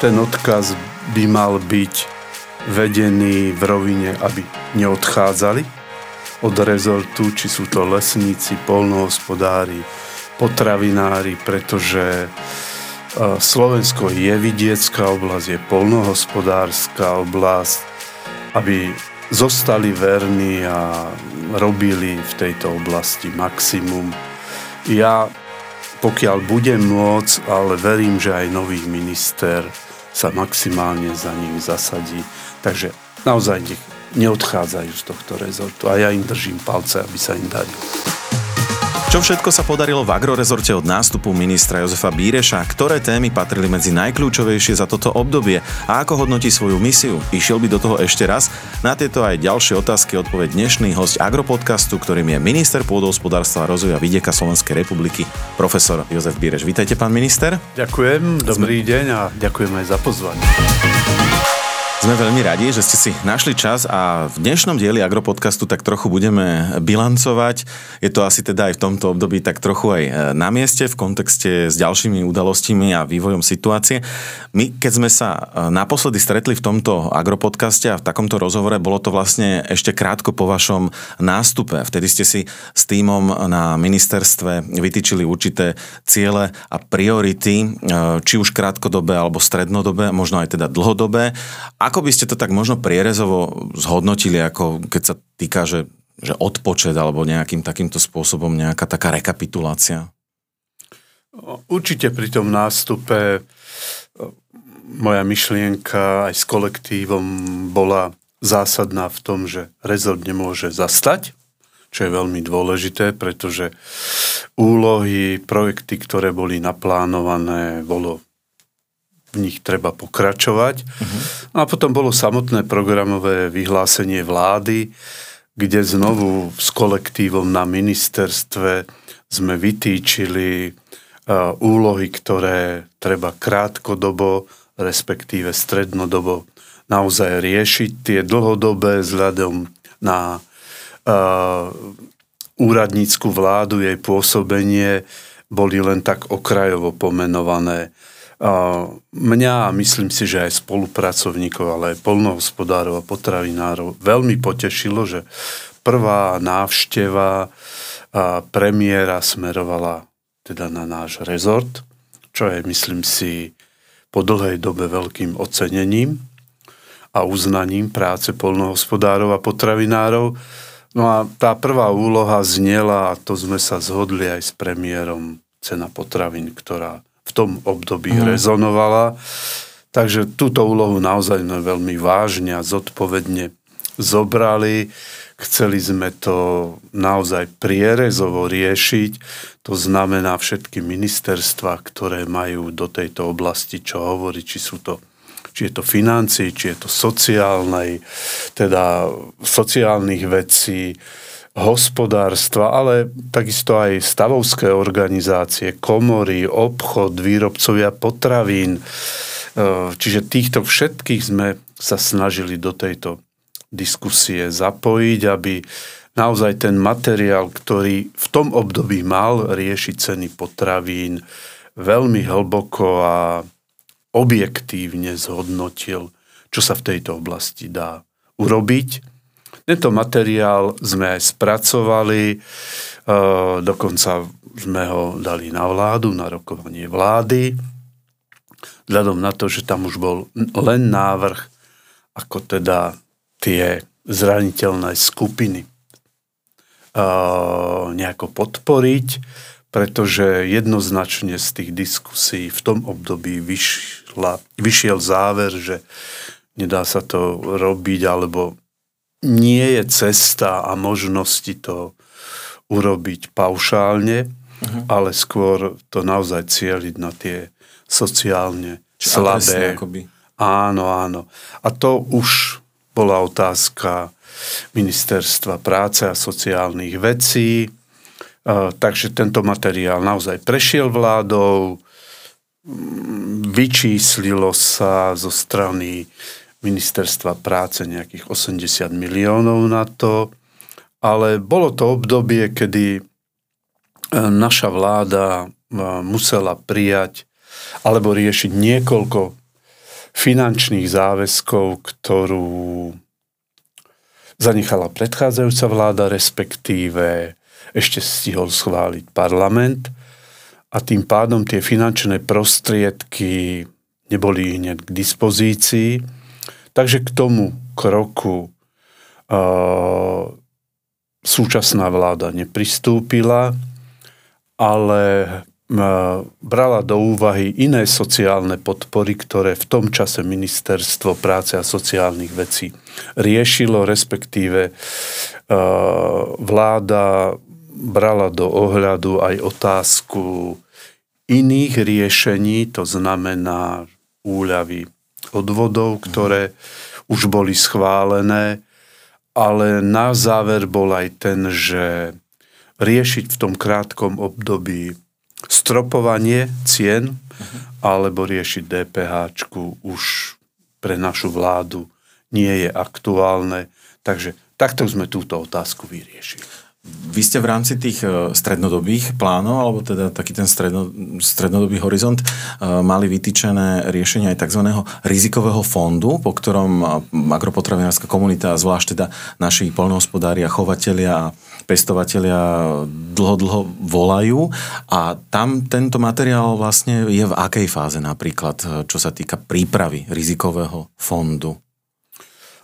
ten odkaz by mal byť vedený v rovine, aby neodchádzali od rezortu, či sú to lesníci, polnohospodári, potravinári, pretože Slovensko je vidiecká oblasť, je polnohospodárska oblasť, aby zostali verní a robili v tejto oblasti maximum. Ja, pokiaľ budem môcť, ale verím, že aj nový minister sa maximálne za ním zasadí. Takže naozaj nech neodchádzajú z tohto rezortu a ja im držím palce, aby sa im darilo. Čo všetko sa podarilo v agrorezorte od nástupu ministra Jozefa Bíreša, ktoré témy patrili medzi najkľúčovejšie za toto obdobie a ako hodnotí svoju misiu? Išiel by do toho ešte raz? Na tieto aj ďalšie otázky odpoveď dnešný host Agropodcastu, ktorým je minister pôdohospodárstva a rozvoja vidieka Slovenskej republiky, profesor Jozef Bíreš. Vítajte, pán minister. Ďakujem, dobrý deň a ďakujem aj za pozvanie. Sme veľmi radi, že ste si našli čas a v dnešnom dieli Agropodcastu tak trochu budeme bilancovať. Je to asi teda aj v tomto období tak trochu aj e, na mieste v kontexte s ďalšími udalosťami a vývojom situácie. My, keď sme sa e, naposledy stretli v tomto Agropodcaste a v takomto rozhovore, bolo to vlastne ešte krátko po vašom nástupe. Vtedy ste si s týmom na ministerstve vytýčili určité ciele a priority, e, či už krátkodobé alebo strednodobé, možno aj teda dlhodobé. A ako by ste to tak možno prierezovo zhodnotili, ako keď sa týka, že, že odpočet alebo nejakým takýmto spôsobom nejaká taká rekapitulácia? Určite pri tom nástupe moja myšlienka aj s kolektívom bola zásadná v tom, že rezort nemôže zastať, čo je veľmi dôležité, pretože úlohy, projekty, ktoré boli naplánované, bolo v nich treba pokračovať. Uh-huh. a potom bolo samotné programové vyhlásenie vlády, kde znovu s kolektívom na ministerstve sme vytýčili uh, úlohy, ktoré treba krátkodobo, respektíve strednodobo naozaj riešiť. Tie dlhodobé vzhľadom na uh, úradnícku vládu, jej pôsobenie boli len tak okrajovo pomenované mňa myslím si, že aj spolupracovníkov, ale aj polnohospodárov a potravinárov veľmi potešilo, že prvá návšteva premiéra smerovala teda na náš rezort, čo je, myslím si, po dlhej dobe veľkým ocenením a uznaním práce polnohospodárov a potravinárov. No a tá prvá úloha znela, a to sme sa zhodli aj s premiérom, cena potravín, ktorá v tom období mm. rezonovala. Takže túto úlohu naozaj veľmi vážne a zodpovedne zobrali. Chceli sme to naozaj prierezovo riešiť. To znamená všetky ministerstva, ktoré majú do tejto oblasti čo hovoriť, či sú to či je to financí, či je to sociálnej, teda sociálnych vecí, hospodárstva, ale takisto aj stavovské organizácie, komory, obchod, výrobcovia potravín. E, čiže týchto všetkých sme sa snažili do tejto diskusie zapojiť, aby naozaj ten materiál, ktorý v tom období mal riešiť ceny potravín, veľmi hlboko a objektívne zhodnotil, čo sa v tejto oblasti dá urobiť tento materiál sme aj spracovali, e, dokonca sme ho dali na vládu, na rokovanie vlády, vzhľadom na to, že tam už bol len návrh, ako teda tie zraniteľné skupiny e, nejako podporiť, pretože jednoznačne z tých diskusí v tom období vyšla, vyšiel záver, že nedá sa to robiť, alebo nie je cesta a možnosti to urobiť paušálne, uh-huh. ale skôr to naozaj cieliť na tie sociálne Čiže slabé. Áno, áno. A to už bola otázka ministerstva práce a sociálnych vecí. Takže tento materiál naozaj prešiel vládou, vyčíslilo sa zo strany ministerstva práce nejakých 80 miliónov na to, ale bolo to obdobie, kedy e, naša vláda e, musela prijať alebo riešiť niekoľko finančných záväzkov, ktorú zanechala predchádzajúca vláda, respektíve ešte stihol schváliť parlament a tým pádom tie finančné prostriedky neboli hneď k dispozícii. Takže k tomu kroku uh, súčasná vláda nepristúpila, ale brala do úvahy iné sociálne podpory, ktoré v tom čase Ministerstvo práce a sociálnych vecí riešilo, respektíve vláda brala do ohľadu aj otázku iných riešení, to znamená úľavy odvodov, ktoré už boli schválené, ale na záver bol aj ten, že riešiť v tom krátkom období stropovanie cien alebo riešiť DPH už pre našu vládu nie je aktuálne. Takže takto sme túto otázku vyriešili. Vy ste v rámci tých e, strednodobých plánov, alebo teda taký ten stredno, strednodobý horizont, e, mali vytýčené riešenie aj tzv. rizikového fondu, po ktorom e, agropotravinárska komunita, zvlášť teda naši poľnohospodári a chovatelia a pestovatelia dlho, dlho volajú. A tam tento materiál vlastne je v akej fáze napríklad, čo sa týka prípravy rizikového fondu?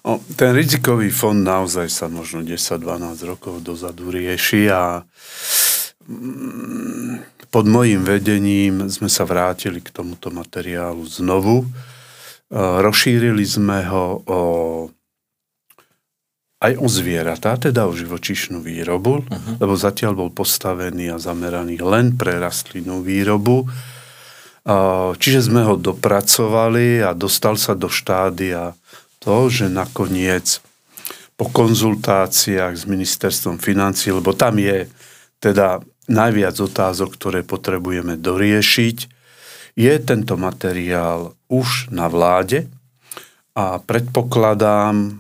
O, ten rizikový fond naozaj sa možno 10-12 rokov dozadu rieši a mm, pod mojim vedením sme sa vrátili k tomuto materiálu znovu. E, rozšírili sme ho o, aj o zvieratá, teda o živočišnú výrobu, uh-huh. lebo zatiaľ bol postavený a zameraný len pre rastlinnú výrobu. E, čiže sme ho dopracovali a dostal sa do štádia to, že nakoniec po konzultáciách s ministerstvom financí, lebo tam je teda najviac otázok, ktoré potrebujeme doriešiť, je tento materiál už na vláde a predpokladám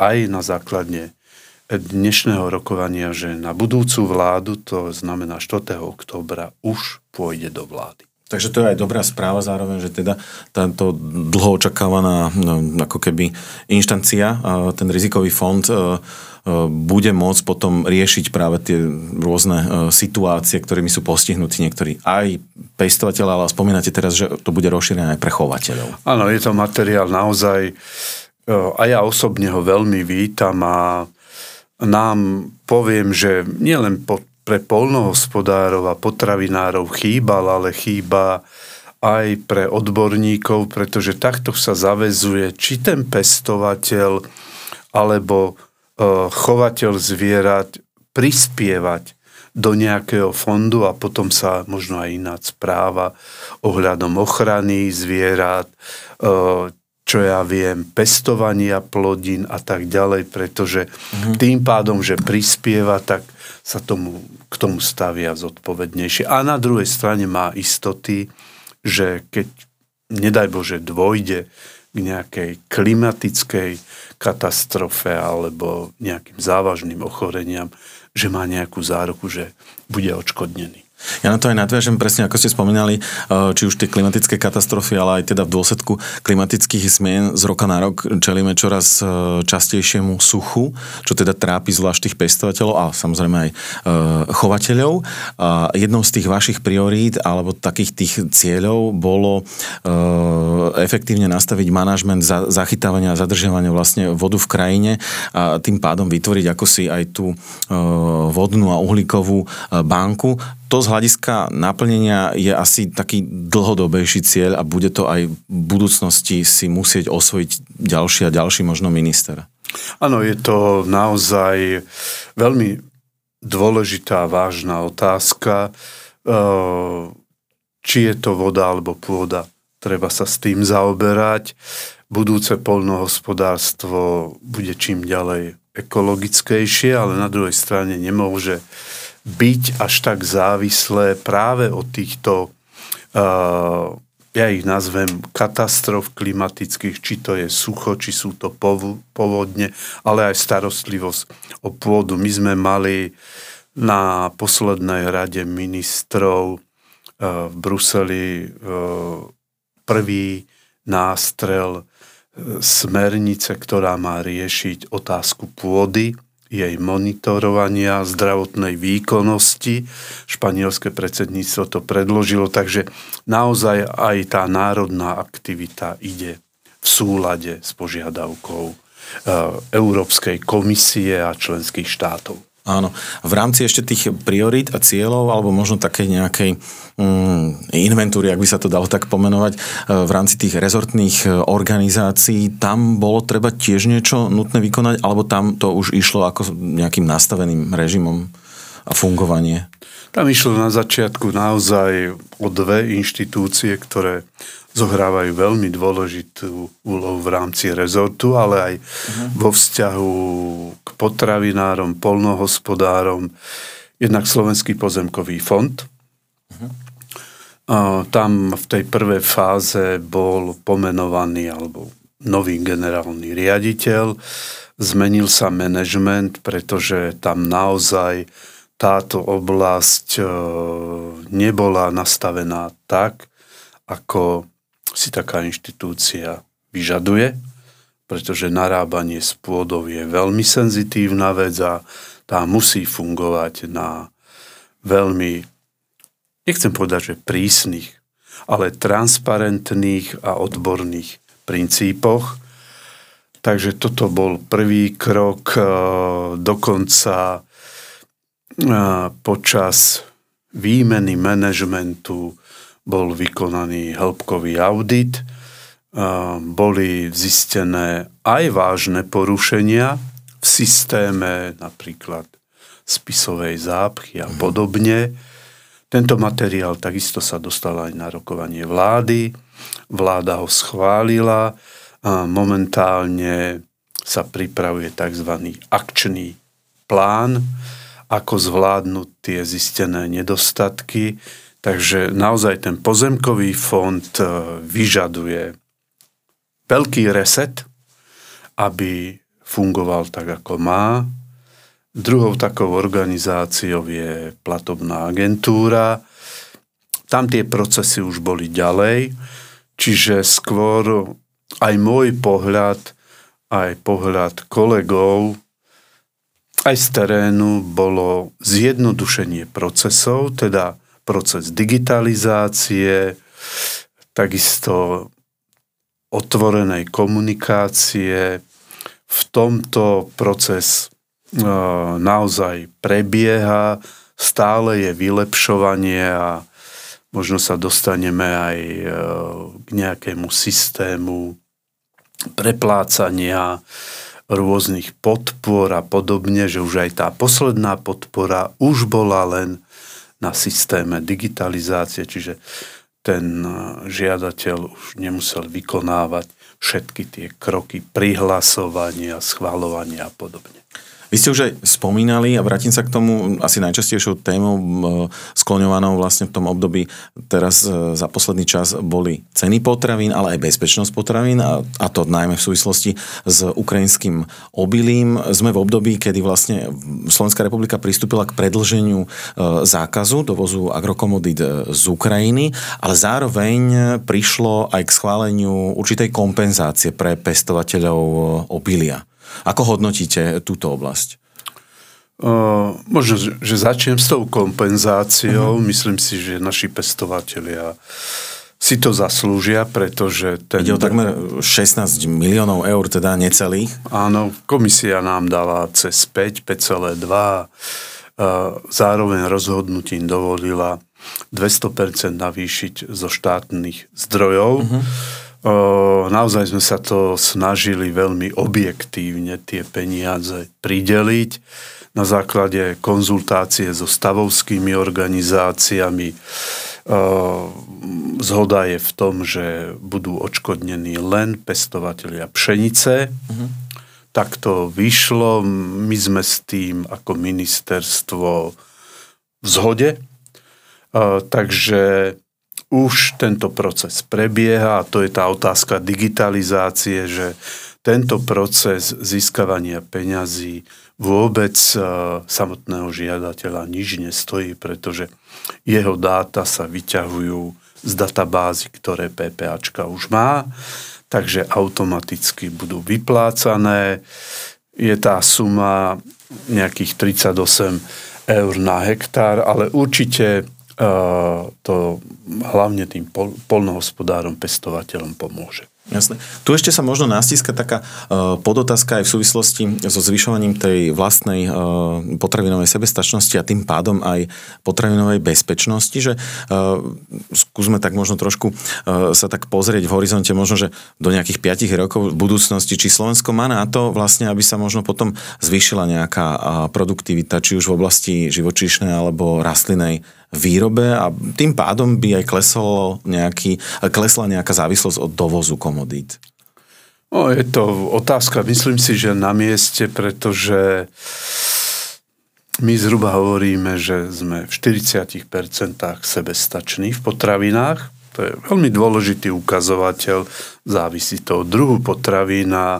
aj na základne dnešného rokovania, že na budúcu vládu, to znamená 4. oktobra, už pôjde do vlády. Takže to je aj dobrá správa zároveň, že teda táto dlho očakávaná no, ako keby inštancia, ten rizikový fond e, e, bude môcť potom riešiť práve tie rôzne e, situácie, ktorými sú postihnutí niektorí aj pestovateľ, ale spomínate teraz, že to bude rozšírené aj pre chovateľov. Áno, je to materiál naozaj, a ja osobne ho veľmi vítam a nám poviem, že nielen po pre polnohospodárov a potravinárov chýbal, ale chýba aj pre odborníkov, pretože takto sa zavezuje či ten pestovateľ alebo e, chovateľ zvierat prispievať do nejakého fondu a potom sa možno aj iná správa ohľadom ochrany zvierat, e, čo ja viem, pestovania plodín a tak ďalej, pretože mm-hmm. tým pádom, že prispieva, tak sa tomu, k tomu stavia zodpovednejšie. A na druhej strane má istoty, že keď, nedaj Bože, dôjde k nejakej klimatickej katastrofe alebo nejakým závažným ochoreniam, že má nejakú záruku, že bude odškodnený. Ja na to aj nadviažem presne, ako ste spomínali, eh, či už tie klimatické katastrofy, ale aj teda v dôsledku klimatických zmien z roka na rok čelíme čoraz eh, častejšiemu suchu, čo teda trápi zvlášť tých pestovateľov a samozrejme aj eh, chovateľov. A jednou z tých vašich priorít alebo takých tých cieľov bolo efektívne nastaviť manažment zachytávania a zadržiavania vlastne vodu v krajine a tým pádom vytvoriť ako si aj tú vodnú a uhlíkovú banku to z hľadiska naplnenia je asi taký dlhodobejší cieľ a bude to aj v budúcnosti si musieť osvojiť ďalší a ďalší možno minister. Áno, je to naozaj veľmi dôležitá, vážna otázka. Ehm, či je to voda alebo pôda, treba sa s tým zaoberať. Budúce polnohospodárstvo bude čím ďalej ekologickejšie, ale na druhej strane nemôže byť až tak závislé práve od týchto, uh, ja ich nazvem katastrof klimatických, či to je sucho, či sú to povodne, ale aj starostlivosť o pôdu. My sme mali na poslednej rade ministrov uh, v Bruseli uh, prvý nástrel smernice, ktorá má riešiť otázku pôdy, jej monitorovania, zdravotnej výkonnosti. Španielské predsedníctvo to predložilo, takže naozaj aj tá národná aktivita ide v súlade s požiadavkou e, Európskej komisie a členských štátov. Áno. V rámci ešte tých priorít a cieľov, alebo možno také nejakej mm, inventúry, ak by sa to dalo tak pomenovať, e, v rámci tých rezortných e, organizácií, tam bolo treba tiež niečo nutné vykonať, alebo tam to už išlo ako nejakým nastaveným režimom a fungovanie? Tam išlo na začiatku naozaj o dve inštitúcie, ktoré zohrávajú veľmi dôležitú úlohu v rámci rezortu, ale aj uh-huh. vo vzťahu k potravinárom, polnohospodárom, jednak Slovenský pozemkový fond. Uh-huh. A tam v tej prvej fáze bol pomenovaný alebo nový generálny riaditeľ. Zmenil sa manažment, pretože tam naozaj táto oblasť e, nebola nastavená tak, ako si taká inštitúcia vyžaduje, pretože narábanie s pôdou je veľmi senzitívna vec a tá musí fungovať na veľmi, nechcem povedať, že prísnych, ale transparentných a odborných princípoch. Takže toto bol prvý krok, e, dokonca e, počas výmeny manažmentu bol vykonaný hĺbkový audit, boli zistené aj vážne porušenia v systéme napríklad spisovej zápchy a mhm. podobne. Tento materiál takisto sa dostal aj na rokovanie vlády. Vláda ho schválila a momentálne sa pripravuje tzv. akčný plán, ako zvládnuť tie zistené nedostatky Takže naozaj ten pozemkový fond e, vyžaduje veľký reset, aby fungoval tak, ako má. Druhou takou organizáciou je platobná agentúra. Tam tie procesy už boli ďalej, čiže skôr aj môj pohľad, aj pohľad kolegov aj z terénu bolo zjednodušenie procesov, teda proces digitalizácie, takisto otvorenej komunikácie. V tomto proces e, naozaj prebieha, stále je vylepšovanie a možno sa dostaneme aj e, k nejakému systému preplácania rôznych podpor a podobne, že už aj tá posledná podpora už bola len na systéme digitalizácie, čiže ten eh, žiadateľ už nemusel vykonávať všetky tie kroky prihlasovania, schváľovania a podobne. Vy ste už aj spomínali a vrátim sa k tomu asi najčastejšou témou skloňovanou vlastne v tom období teraz e, za posledný čas boli ceny potravín, ale aj bezpečnosť potravín a, to najmä v súvislosti s ukrajinským obilím. Sme v období, kedy vlastne Slovenská republika pristúpila k predlženiu e, zákazu dovozu agrokomodít e, z Ukrajiny, ale zároveň prišlo aj k schváleniu určitej kompenzácie pre pestovateľov obilia. Ako hodnotíte túto oblasť? Uh, možno, že začnem s tou kompenzáciou. Uh-huh. Myslím si, že naši pestovatelia si to zaslúžia, pretože... Ten... Ide o takmer 16 miliónov eur, teda necelých. Áno, komisia nám dala cez 5, 5,2. Zároveň rozhodnutím dovolila 200% navýšiť zo štátnych zdrojov. Uh-huh naozaj sme sa to snažili veľmi objektívne tie peniaze prideliť na základe konzultácie so stavovskými organizáciami. Zhoda je v tom, že budú odškodnení len pestovateľia pšenice. Uh-huh. Tak to vyšlo. My sme s tým ako ministerstvo v zhode. Takže už tento proces prebieha a to je tá otázka digitalizácie, že tento proces získavania peňazí vôbec e, samotného žiadateľa nič nestojí, pretože jeho dáta sa vyťahujú z databázy, ktoré PPAčka už má, takže automaticky budú vyplácané. Je tá suma nejakých 38 eur na hektár, ale určite to hlavne tým pol, polnohospodárom, pestovateľom pomôže. Jasne. Tu ešte sa možno nastíska taká uh, podotázka aj v súvislosti so zvyšovaním tej vlastnej uh, potravinovej sebestačnosti a tým pádom aj potravinovej bezpečnosti, že uh, skúsme tak možno trošku uh, sa tak pozrieť v horizonte možno, že do nejakých 5 rokov v budúcnosti, či Slovensko má na to vlastne, aby sa možno potom zvýšila nejaká produktivita, či už v oblasti živočíšnej alebo rastlinej výrobe a tým pádom by aj klesol nejaký, klesla nejaká závislosť od dovozu komodít. No, je to otázka, myslím si, že na mieste, pretože my zhruba hovoríme, že sme v 40% sebestační v potravinách. To je veľmi dôležitý ukazovateľ. Závisí to od druhu potravín a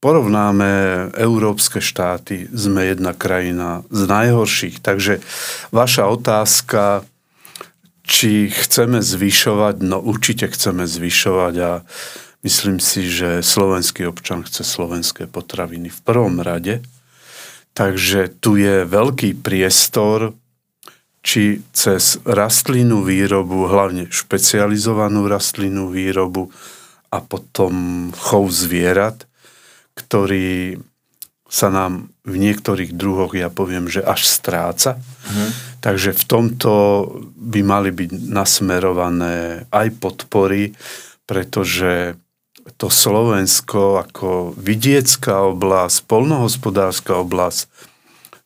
porovnáme európske štáty, sme jedna krajina z najhorších. Takže vaša otázka, či chceme zvyšovať, no určite chceme zvyšovať a myslím si, že slovenský občan chce slovenské potraviny v prvom rade. Takže tu je veľký priestor, či cez rastlinnú výrobu, hlavne špecializovanú rastlinnú výrobu a potom chov zvierat, ktorý sa nám v niektorých druhoch, ja poviem, že až stráca. Mhm. Takže v tomto by mali byť nasmerované aj podpory, pretože to Slovensko ako vidiecká oblasť, polnohospodárska oblasť,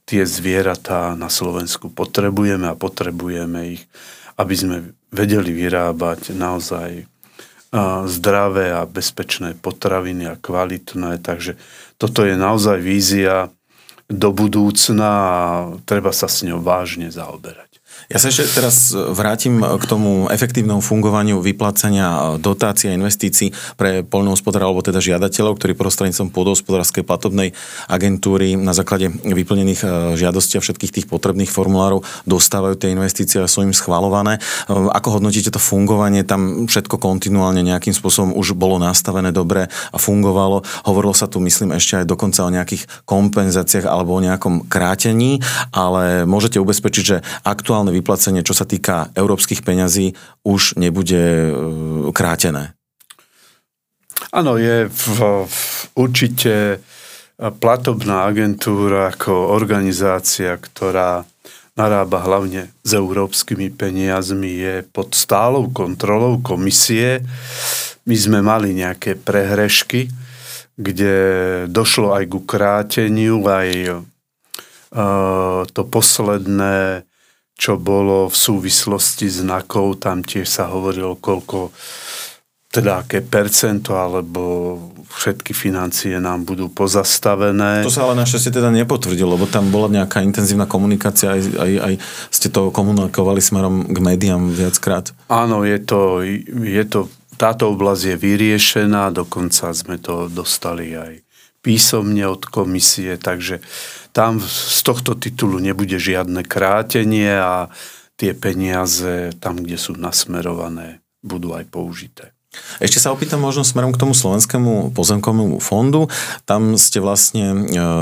tie zvieratá na Slovensku potrebujeme a potrebujeme ich, aby sme vedeli vyrábať naozaj zdravé a bezpečné potraviny a kvalitné. Takže toto je naozaj vízia do budúcna a treba sa s ňou vážne zaoberať. Ja sa ešte teraz vrátim k tomu efektívnemu fungovaniu vyplácania dotácií a investícií pre poľnohospodára alebo teda žiadateľov, ktorí prostredníctvom pôdohospodárskej platobnej agentúry na základe vyplnených e, žiadostí a všetkých tých potrebných formulárov dostávajú tie investície a sú im schvalované. E, ako hodnotíte to fungovanie? Tam všetko kontinuálne nejakým spôsobom už bolo nastavené dobre a fungovalo. Hovorilo sa tu, myslím, ešte aj dokonca o nejakých kompenzáciách alebo o nejakom krátení, ale môžete ubezpečiť, že aktuálne vyplacenie, čo sa týka európskych peňazí, už nebude e, krátené. Áno, je v, v, určite platobná agentúra ako organizácia, ktorá narába hlavne s európskymi peniazmi, je pod stálou kontrolou komisie. My sme mali nejaké prehrešky, kde došlo aj ku kráteniu, aj e, to posledné čo bolo v súvislosti znakov, tam tiež sa hovorilo, koľko teda aké percento, alebo všetky financie nám budú pozastavené. To sa ale našťastie teda nepotvrdilo, lebo tam bola nejaká intenzívna komunikácia, aj, aj, aj ste to komunikovali smerom k médiám viackrát. Áno, je to, je to, táto oblasť je vyriešená, dokonca sme to dostali aj písomne od komisie, takže tam z tohto titulu nebude žiadne krátenie a tie peniaze tam, kde sú nasmerované, budú aj použité. Ešte sa opýtam možno smerom k tomu slovenskému pozemkovému fondu. Tam ste vlastne e,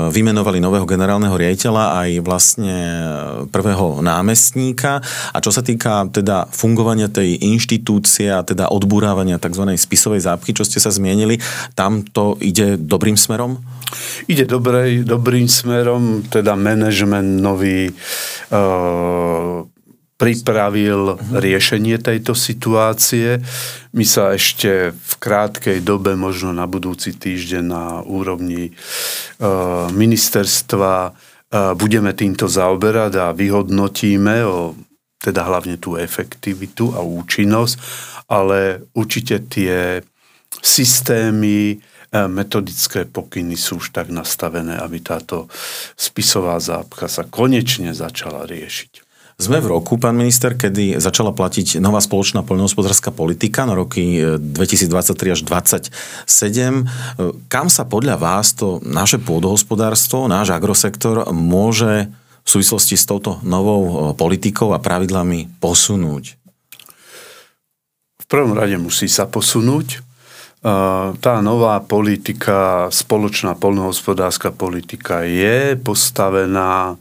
vymenovali nového generálneho riaditeľa aj vlastne e, prvého námestníka. A čo sa týka teda fungovania tej inštitúcie a teda odburávania tzv. spisovej zápchy, čo ste sa zmienili, tam to ide dobrým smerom? Ide dobrej, dobrým smerom, teda manažment nový e, pripravil riešenie tejto situácie. My sa ešte v krátkej dobe, možno na budúci týždeň na úrovni e, ministerstva e, budeme týmto zaoberať a vyhodnotíme o, teda hlavne tú efektivitu a účinnosť, ale určite tie systémy, E, metodické pokyny sú už tak nastavené, aby táto spisová zápcha sa konečne začala riešiť. Sme v roku, pán minister, kedy začala platiť nová spoločná poľnohospodárska politika na roky 2023 e, až 2027. E, kam sa podľa vás to naše pôdohospodárstvo, náš agrosektor môže v súvislosti s touto novou politikou a pravidlami posunúť? V prvom rade musí sa posunúť. Tá nová politika, spoločná polnohospodárska politika je postavená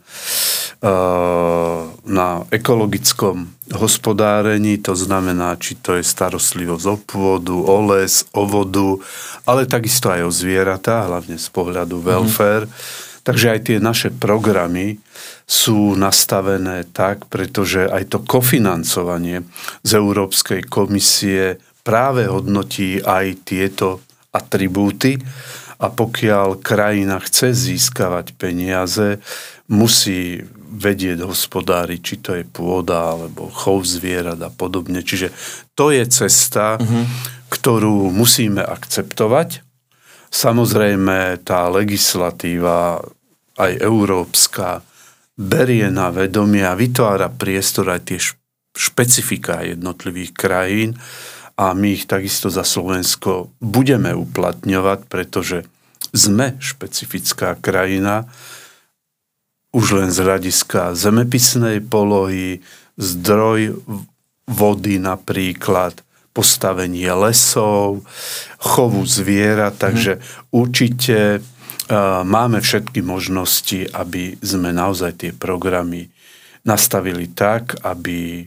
na ekologickom hospodárení, to znamená, či to je starostlivosť o pôdu, o les, o vodu, ale takisto aj o zvieratá, hlavne z pohľadu mhm. welfare. Mm. Takže aj tie naše programy sú nastavené tak, pretože aj to kofinancovanie z Európskej komisie práve hodnotí aj tieto atribúty a pokiaľ krajina chce získavať peniaze, musí vedieť hospodári, či to je pôda alebo chov zvierat a podobne. Čiže to je cesta, uh-huh. ktorú musíme akceptovať. Samozrejme, tá legislatíva, aj európska, berie na vedomie a vytvára priestor aj tie špecifika jednotlivých krajín a my ich takisto za Slovensko budeme uplatňovať, pretože sme špecifická krajina, už len z hľadiska zemepisnej polohy, zdroj vody napríklad, postavenie lesov, chovu zviera, takže určite uh, máme všetky možnosti, aby sme naozaj tie programy nastavili tak, aby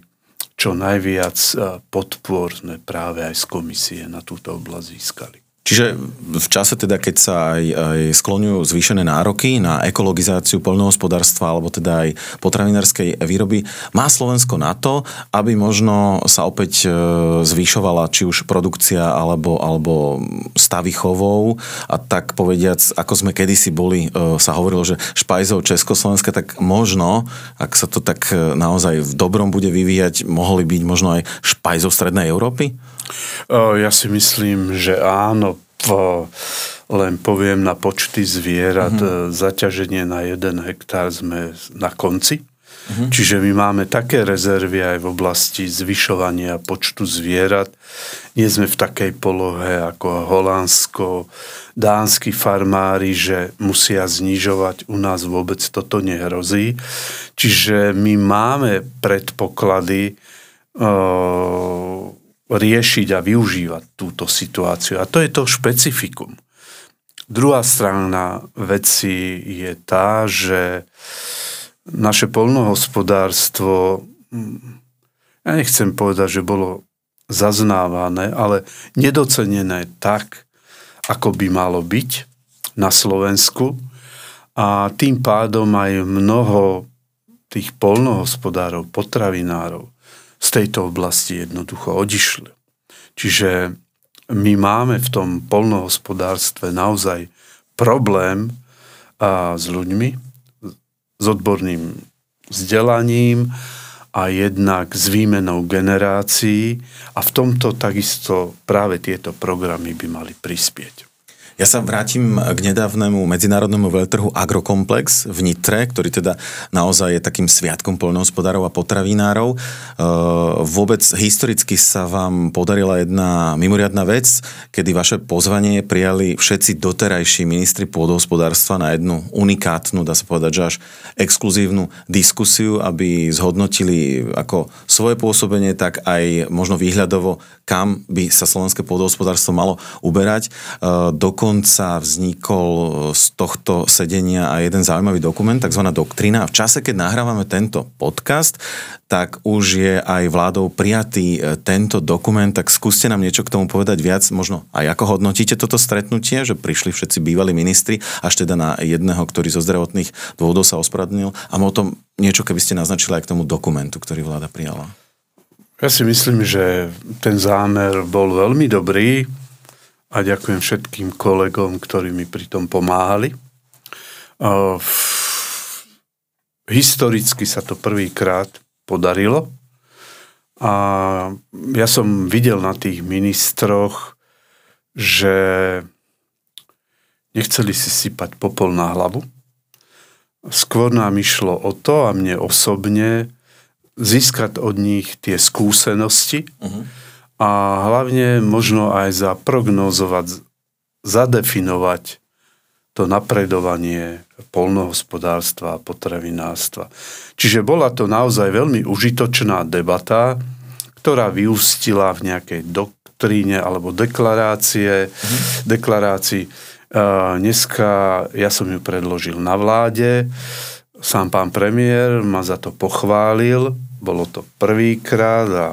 čo najviac podpor sme práve aj z komisie na túto oblasť získali. Čiže v čase teda, keď sa aj, aj skloňujú zvýšené nároky na ekologizáciu poľnohospodárstva alebo teda aj potravinárskej výroby, má Slovensko na to, aby možno sa opäť e, zvyšovala či už produkcia alebo, alebo stavy chovov a tak povediac, ako sme kedysi boli, e, sa hovorilo, že špajzov Československa, tak možno, ak sa to tak e, naozaj v dobrom bude vyvíjať, mohli byť možno aj špajzov Strednej Európy? Ja si myslím, že áno. Len poviem na počty zvierat, mm-hmm. zaťaženie na jeden hektár sme na konci. Mm-hmm. Čiže my máme také rezervy aj v oblasti zvyšovania počtu zvierat. Nie sme v takej polohe ako Holandsko, dánsky farmári, že musia znižovať. U nás vôbec toto nehrozí. Čiže my máme predpoklady riešiť a využívať túto situáciu. A to je to špecifikum. Druhá strana veci je tá, že naše polnohospodárstvo, hm, ja nechcem povedať, že bolo zaznávané, ale nedocenené tak, ako by malo byť na Slovensku. A tým pádom aj mnoho tých polnohospodárov, potravinárov z tejto oblasti jednoducho odišli. Čiže my máme v tom polnohospodárstve naozaj problém a, s ľuďmi, s odborným vzdelaním a jednak s výmenou generácií a v tomto takisto práve tieto programy by mali prispieť. Ja sa vrátim k nedávnemu medzinárodnému veľtrhu Agrokomplex v Nitre, ktorý teda naozaj je takým sviatkom poľnohospodárov a potravinárov. E, vôbec historicky sa vám podarila jedna mimoriadná vec, kedy vaše pozvanie prijali všetci doterajší ministri pôdohospodárstva na jednu unikátnu, dá sa povedať, že až exkluzívnu diskusiu, aby zhodnotili ako svoje pôsobenie, tak aj možno výhľadovo, kam by sa slovenské pôdohospodárstvo malo uberať. E, dokon dokonca vznikol z tohto sedenia aj jeden zaujímavý dokument, tzv. doktrína. A v čase, keď nahrávame tento podcast, tak už je aj vládou prijatý e, tento dokument, tak skúste nám niečo k tomu povedať viac, možno aj ako hodnotíte toto stretnutie, že prišli všetci bývalí ministri, až teda na jedného, ktorý zo zdravotných dôvodov sa ospravedlnil a o tom niečo, keby ste naznačili aj k tomu dokumentu, ktorý vláda prijala. Ja si myslím, že ten zámer bol veľmi dobrý a ďakujem všetkým kolegom, ktorí mi pri tom pomáhali. Historicky sa to prvýkrát podarilo a ja som videl na tých ministroch, že nechceli si sypať popol na hlavu. Skôr nám išlo o to a mne osobne získať od nich tie skúsenosti, uh-huh a hlavne možno aj zaprognozovať, zadefinovať to napredovanie polnohospodárstva a potravinárstva. Čiže bola to naozaj veľmi užitočná debata, ktorá vyústila v nejakej doktríne alebo deklarácie, mm. deklarácii. Dneska ja som ju predložil na vláde, sám pán premiér ma za to pochválil, bolo to prvýkrát a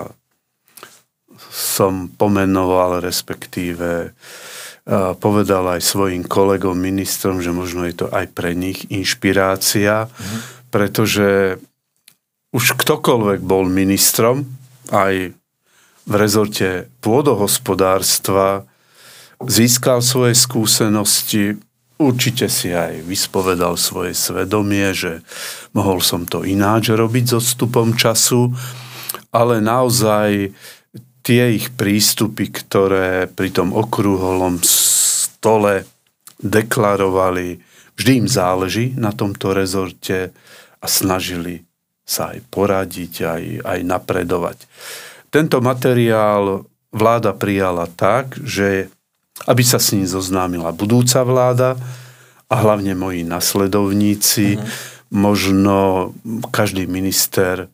som pomenoval, respektíve povedal aj svojim kolegom, ministrom, že možno je to aj pre nich inšpirácia, mm. pretože už ktokoľvek bol ministrom, aj v rezorte pôdohospodárstva, získal svoje skúsenosti, určite si aj vyspovedal svoje svedomie, že mohol som to ináč robiť so stupom času, ale naozaj tie ich prístupy, ktoré pri tom okrúholom stole deklarovali, vždy im záleží na tomto rezorte a snažili sa aj poradiť, aj, aj napredovať. Tento materiál vláda prijala tak, že aby sa s ním zoznámila budúca vláda a hlavne moji nasledovníci, uh-huh. možno každý minister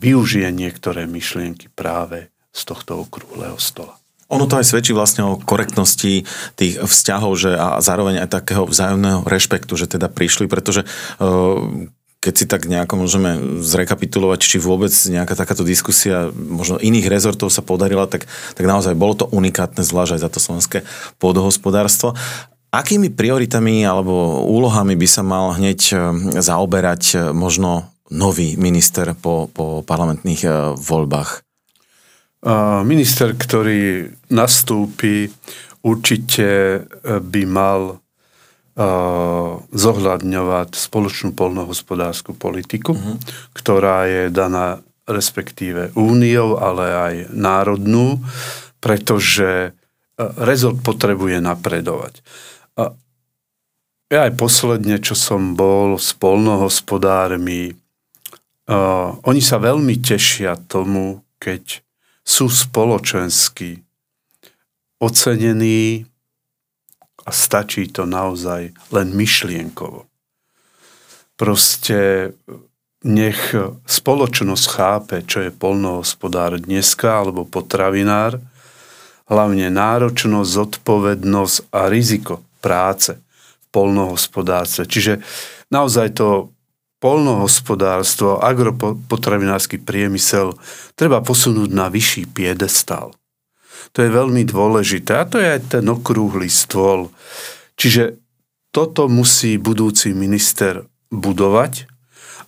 využije niektoré myšlienky práve z tohto okrúhleho stola. Ono to aj svedčí vlastne o korektnosti tých vzťahov že a zároveň aj takého vzájomného rešpektu, že teda prišli, pretože keď si tak nejako môžeme zrekapitulovať, či vôbec nejaká takáto diskusia možno iných rezortov sa podarila, tak, tak naozaj bolo to unikátne, zvlášť aj za to slovenské pôdohospodárstvo. Akými prioritami alebo úlohami by sa mal hneď zaoberať možno nový minister po, po parlamentných eh, voľbách? Minister, ktorý nastúpi, určite eh, by mal eh, zohľadňovať spoločnú polnohospodárskú politiku, uh-huh. ktorá je daná respektíve úniou, ale aj národnú, pretože rezort potrebuje napredovať. Ja aj posledne, čo som bol s polnohospodármi, Uh, oni sa veľmi tešia tomu, keď sú spoločensky ocenení a stačí to naozaj len myšlienkovo. Proste nech spoločnosť chápe, čo je polnohospodár dneska alebo potravinár, hlavne náročnosť, zodpovednosť a riziko práce v polnohospodárstve. Čiže naozaj to polnohospodárstvo, agropotravinársky priemysel treba posunúť na vyšší piedestal. To je veľmi dôležité. A to je aj ten okrúhly stôl. Čiže toto musí budúci minister budovať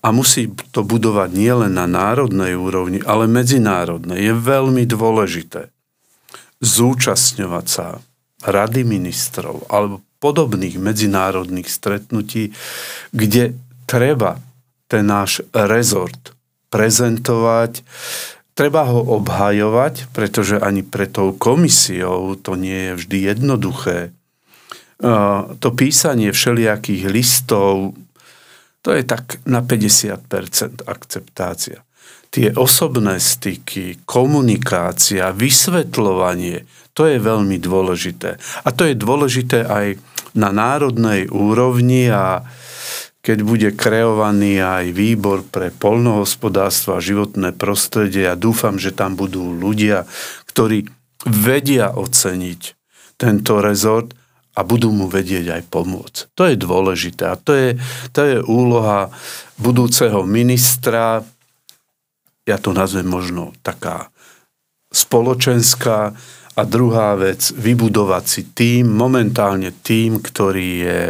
a musí to budovať nielen na národnej úrovni, ale medzinárodnej. Je veľmi dôležité zúčastňovať sa rady ministrov alebo podobných medzinárodných stretnutí, kde treba ten náš rezort prezentovať, treba ho obhajovať, pretože ani pre tou komisiou to nie je vždy jednoduché. To písanie všelijakých listov, to je tak na 50% akceptácia. Tie osobné styky, komunikácia, vysvetľovanie, to je veľmi dôležité. A to je dôležité aj na národnej úrovni a keď bude kreovaný aj výbor pre polnohospodárstvo a životné prostredie. Ja dúfam, že tam budú ľudia, ktorí vedia oceniť tento rezort a budú mu vedieť aj pomôcť. To je dôležité a to je, to je úloha budúceho ministra, ja to nazvem možno taká spoločenská a druhá vec, vybudovať si tým, momentálne tým, ktorý je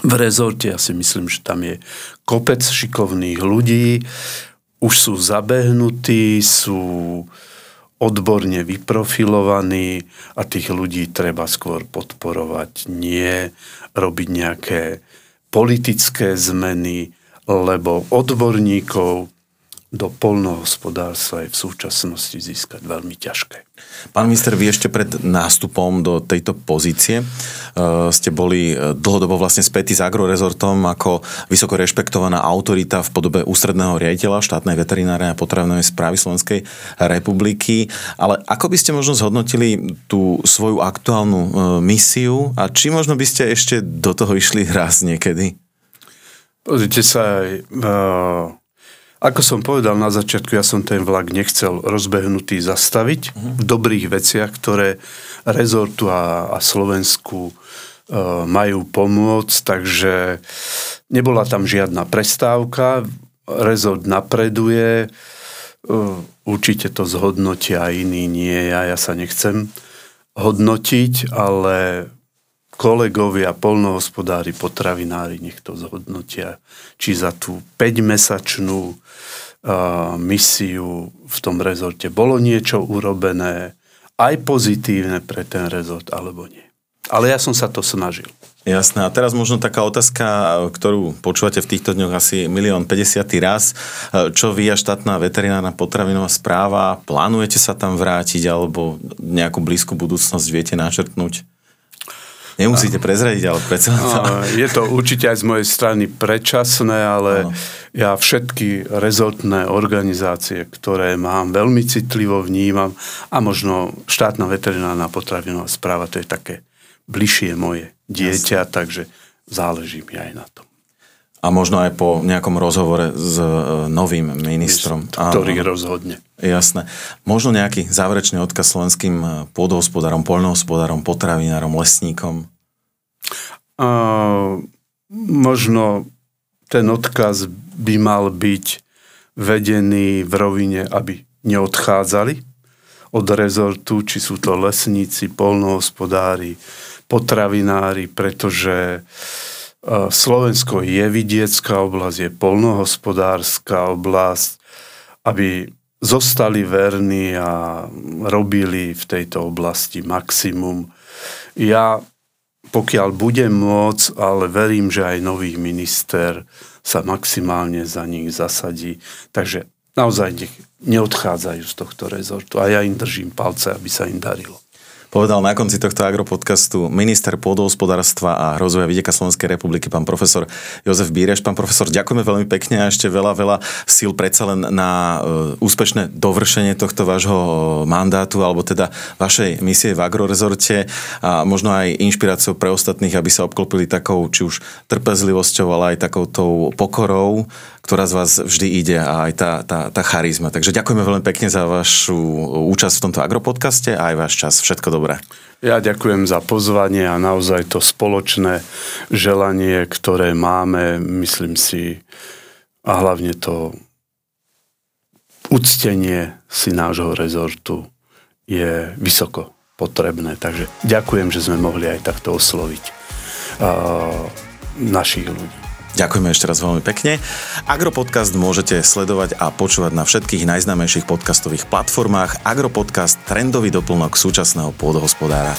v rezorte. Ja si myslím, že tam je kopec šikovných ľudí, už sú zabehnutí, sú odborne vyprofilovaní a tých ľudí treba skôr podporovať, nie robiť nejaké politické zmeny, lebo odborníkov do polnohospodárstva je v súčasnosti získať veľmi ťažké. Pán minister, vy ešte pred nástupom do tejto pozície uh, ste boli e, dlhodobo vlastne spätí s agrorezortom ako vysoko rešpektovaná autorita v podobe ústredného riaditeľa štátnej veterinárnej a potravinovej správy Slovenskej republiky. Ale ako by ste možno zhodnotili tú svoju aktuálnu uh, misiu a či možno by ste ešte do toho išli raz niekedy? Pozrite sa, uh, ako som povedal na začiatku, ja som ten vlak nechcel rozbehnutý zastaviť uh-huh. v dobrých veciach, ktoré rezortu a, a Slovensku e, majú pomôcť, takže nebola tam žiadna prestávka, rezort napreduje, e, určite to zhodnotia iní, nie ja, ja sa nechcem hodnotiť, ale kolegovia, polnohospodári, potravinári, nech to zhodnotia, či za tú 5-mesačnú uh, misiu v tom rezorte bolo niečo urobené, aj pozitívne pre ten rezort, alebo nie. Ale ja som sa to snažil. Jasné. A teraz možno taká otázka, ktorú počúvate v týchto dňoch asi milión 50 raz. Čo vy a štátna veterinárna potravinová správa, plánujete sa tam vrátiť alebo nejakú blízku budúcnosť viete načrtnúť? Nemusíte prezradiť, ale predsa... Je to určite aj z mojej strany predčasné, ale ano. ja všetky rezortné organizácie, ktoré mám, veľmi citlivo vnímam a možno štátna veterinárna potravinová správa, to je také bližšie moje dieťa, Jasne. takže záleží mi aj na tom. A možno aj po nejakom rozhovore s e, novým ministrom. Ktorý Áno. rozhodne. Jasné. Možno nejaký záverečný odkaz slovenským e, pôdohospodárom, poľnohospodárom, potravinárom, lesníkom? A, možno ten odkaz by mal byť vedený v rovine, aby neodchádzali od rezortu, či sú to lesníci, polnohospodári, potravinári, pretože Slovensko je vidiecká oblasť, je polnohospodárska oblasť, aby zostali verní a robili v tejto oblasti maximum. Ja, pokiaľ budem môcť, ale verím, že aj nový minister sa maximálne za nich zasadí. Takže naozaj nech neodchádzajú z tohto rezortu a ja im držím palce, aby sa im darilo povedal na konci tohto agropodcastu minister pôdohospodárstva a rozvoja Vidieka Slovenskej republiky, pán profesor Jozef Bíreš. Pán profesor, ďakujeme veľmi pekne a ešte veľa, veľa síl predsa len na e, úspešné dovršenie tohto vášho mandátu alebo teda vašej misie v agrorezorte a možno aj inšpiráciou pre ostatných, aby sa obklopili takou či už trpezlivosťou, ale aj takoutou pokorou, ktorá z vás vždy ide a aj tá, tá, tá charizma. Takže ďakujeme veľmi pekne za vašu účasť v tomto agropodcaste a aj váš čas. Všetko dobré. Ja ďakujem za pozvanie a naozaj to spoločné želanie, ktoré máme, myslím si, a hlavne to uctenie si nášho rezortu je vysoko potrebné. Takže ďakujem, že sme mohli aj takto osloviť uh, našich ľudí. Ďakujeme ešte raz veľmi pekne. Agropodcast môžete sledovať a počúvať na všetkých najznámejších podcastových platformách. Agropodcast trendový doplnok súčasného pôdohospodára.